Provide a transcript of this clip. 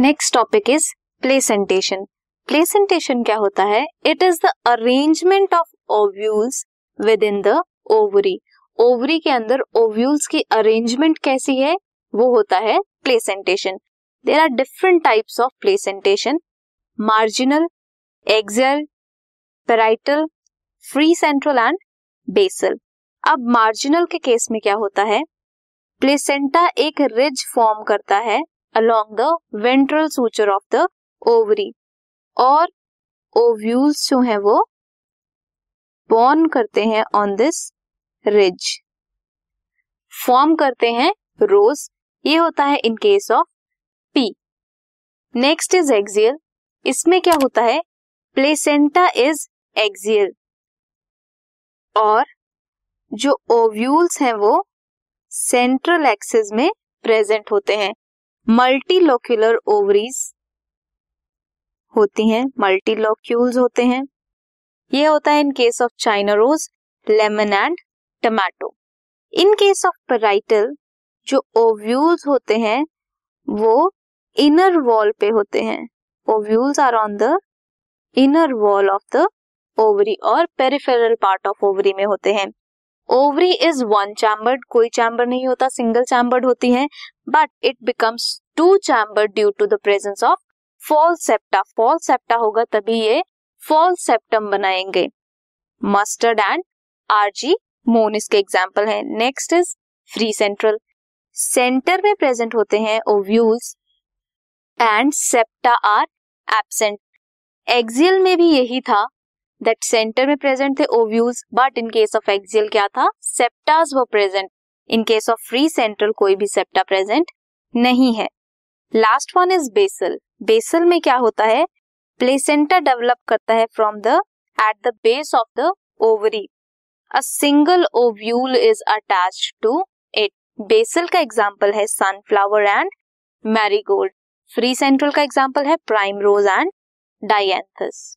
Next topic is placentation placentation क्या होता है? It is the arrangement of ovules within the ovary ovary के अंदर ओव्यूल्स की अरेंजमेंट कैसी है? वो होता है placentation there are different types of placentation marginal axile parietal free central and basal अब मार्जिनल के केस में क्या होता है? प्लेसेंटा एक रिज फॉर्म करता है. Along the ventral suture of the ovary और ओव्यूल्स जो है वो बॉर्न करते हैं ऑन दिस रिज फॉर्म करते हैं रोज ये होता है in case of pea next is axile इसमें क्या होता है? प्लेसेंटा इज़ एक्सियल और जो ओव्यूल्स हैं वो सेंट्रल एक्सिस में प्रेजेंट होते हैं। मल्टीलोक्यूलर ओवरीज होती हैं मल्टीलोक्यूल्स होते हैं। ये होता है in case of China rose lemon and tomato in case of parietal जो ओव्यूल्स होते हैं, वो इनर वॉल पे होते हैं। Ovules are on the inner wall of the ovary और पेरिफेरल पार्ट ऑफ़ ओवरी में होते हैं। ओवरी इज़ वन चैम्बर्ड कोई चैम्बर नहीं होता सिंगल चैम्बर्ड होती है but it becomes two chambered due to the presence of false septa false septa होगा तभी ये फॉल सेप्टम बनाएँगे। मस्टर्ड एंड आरजी मोन इसके एग्ज़ाम्पल है। Next is free central center में प्रेजेंट होते हैं ovules and septa are absent axile में भी यही था। दैट सेंटर में प्रेजेंट थे ovules but in case of axile क्या था? सेप्टास वो present in case of free central कोई भी सेप्टा प्रेजेंट नहीं है. Last one is basal basal में क्या होता है? प्लेसेंटा डेवलप करता है from the at the base of the ovary a single ovule is attach to it basal का एग्ज़ाम्पल है sunflower and marigold free central का एग्ज़ाम्पल है primrose and dianthus